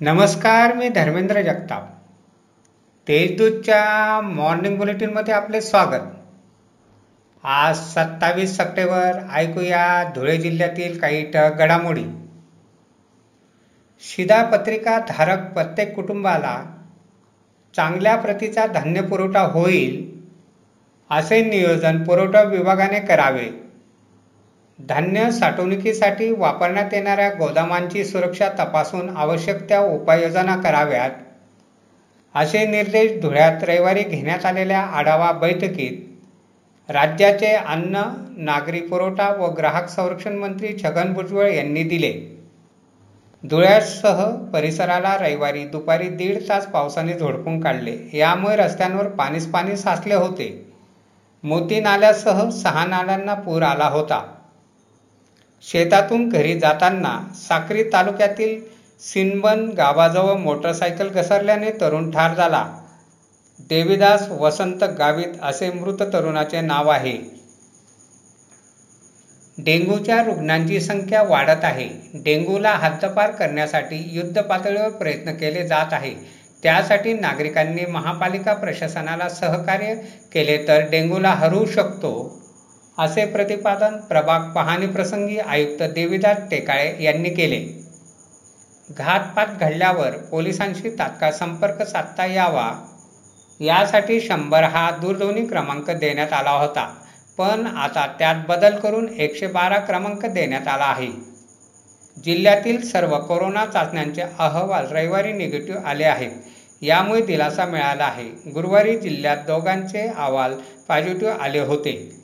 नमस्कार मी धर्मेंद्र जगताप. तेजदूतच्या मॉर्निंग बुलेटिनमध्ये आपले स्वागत. आज सत्तावीस सप्टेंबर ऐकूया धुळे जिल्ह्यातील काही ठळक घडामोडी. शिधापत्रिका धारक प्रत्येक कुटुंबाला चांगल्या प्रतीचा धान्य पुरवठा होईल असे नियोजन पुरवठा विभागाने करावे. धान्य साठवणुकीसाठी वापरण्यात येणाऱ्या गोदामांची सुरक्षा तपासून आवश्यक त्या उपाययोजना कराव्यात. असे निर्देश धुळ्यात रविवारी घेण्यात आलेल्या आढावा बैठकीत राज्याचे अन्न नागरी पुरवठा व ग्राहक संरक्षण मंत्री छगन भुजबळ यांनी दिले. धुळ्यासह परिसराला रविवारी दुपारी दीड तास पावसाने झोडपून काढले. यामुळे रस्त्यांवर पाणीच पाणी साचले होते. मोती नाल्यासह सहा नाल्यांना पूर आला होता. शेतातून घरी जाताना साक्री तालुक्यातील सिनबन गावाजवळ मोटरसायकल घसरल्याने तरुण ठार झाला. देवीदास वसंत गावित असे मृत तरुणाचे नाव आहे. डेंग्यूच्या रुग्णांची संख्या वाढत आहे. डेंग्यूला हद्दपार करण्यासाठी युद्ध पातळीवर प्रयत्न केले जात आहे. त्यासाठी नागरिकांनी महापालिका प्रशासनाला सहकार्य केले तर डेंग्यूला हरवू शकतो. असे प्रतिपादन प्रभाग पाहणीप्रसंगी आयुक्त देवीदास टेकाळे यांनी केले. घातपात घडल्यावर पोलिसांशी तात्काळ संपर्क साधता यावा. यासाठी शंभर हा दूरध्वनी क्रमांक देण्यात आला होता पण आता त्यात बदल करून एकशे बारा क्रमांक देण्यात आला आहे. जिल्ह्यातील सर्व कोरोना चाचण्यांचे अहवाल रविवारी निगेटिव्ह आले आहेत. यामुळे दिलासा मिळाला आहे. गुरुवारी जिल्ह्यात दोघांचे अहवाल पॉझिटिव्ह आले होते.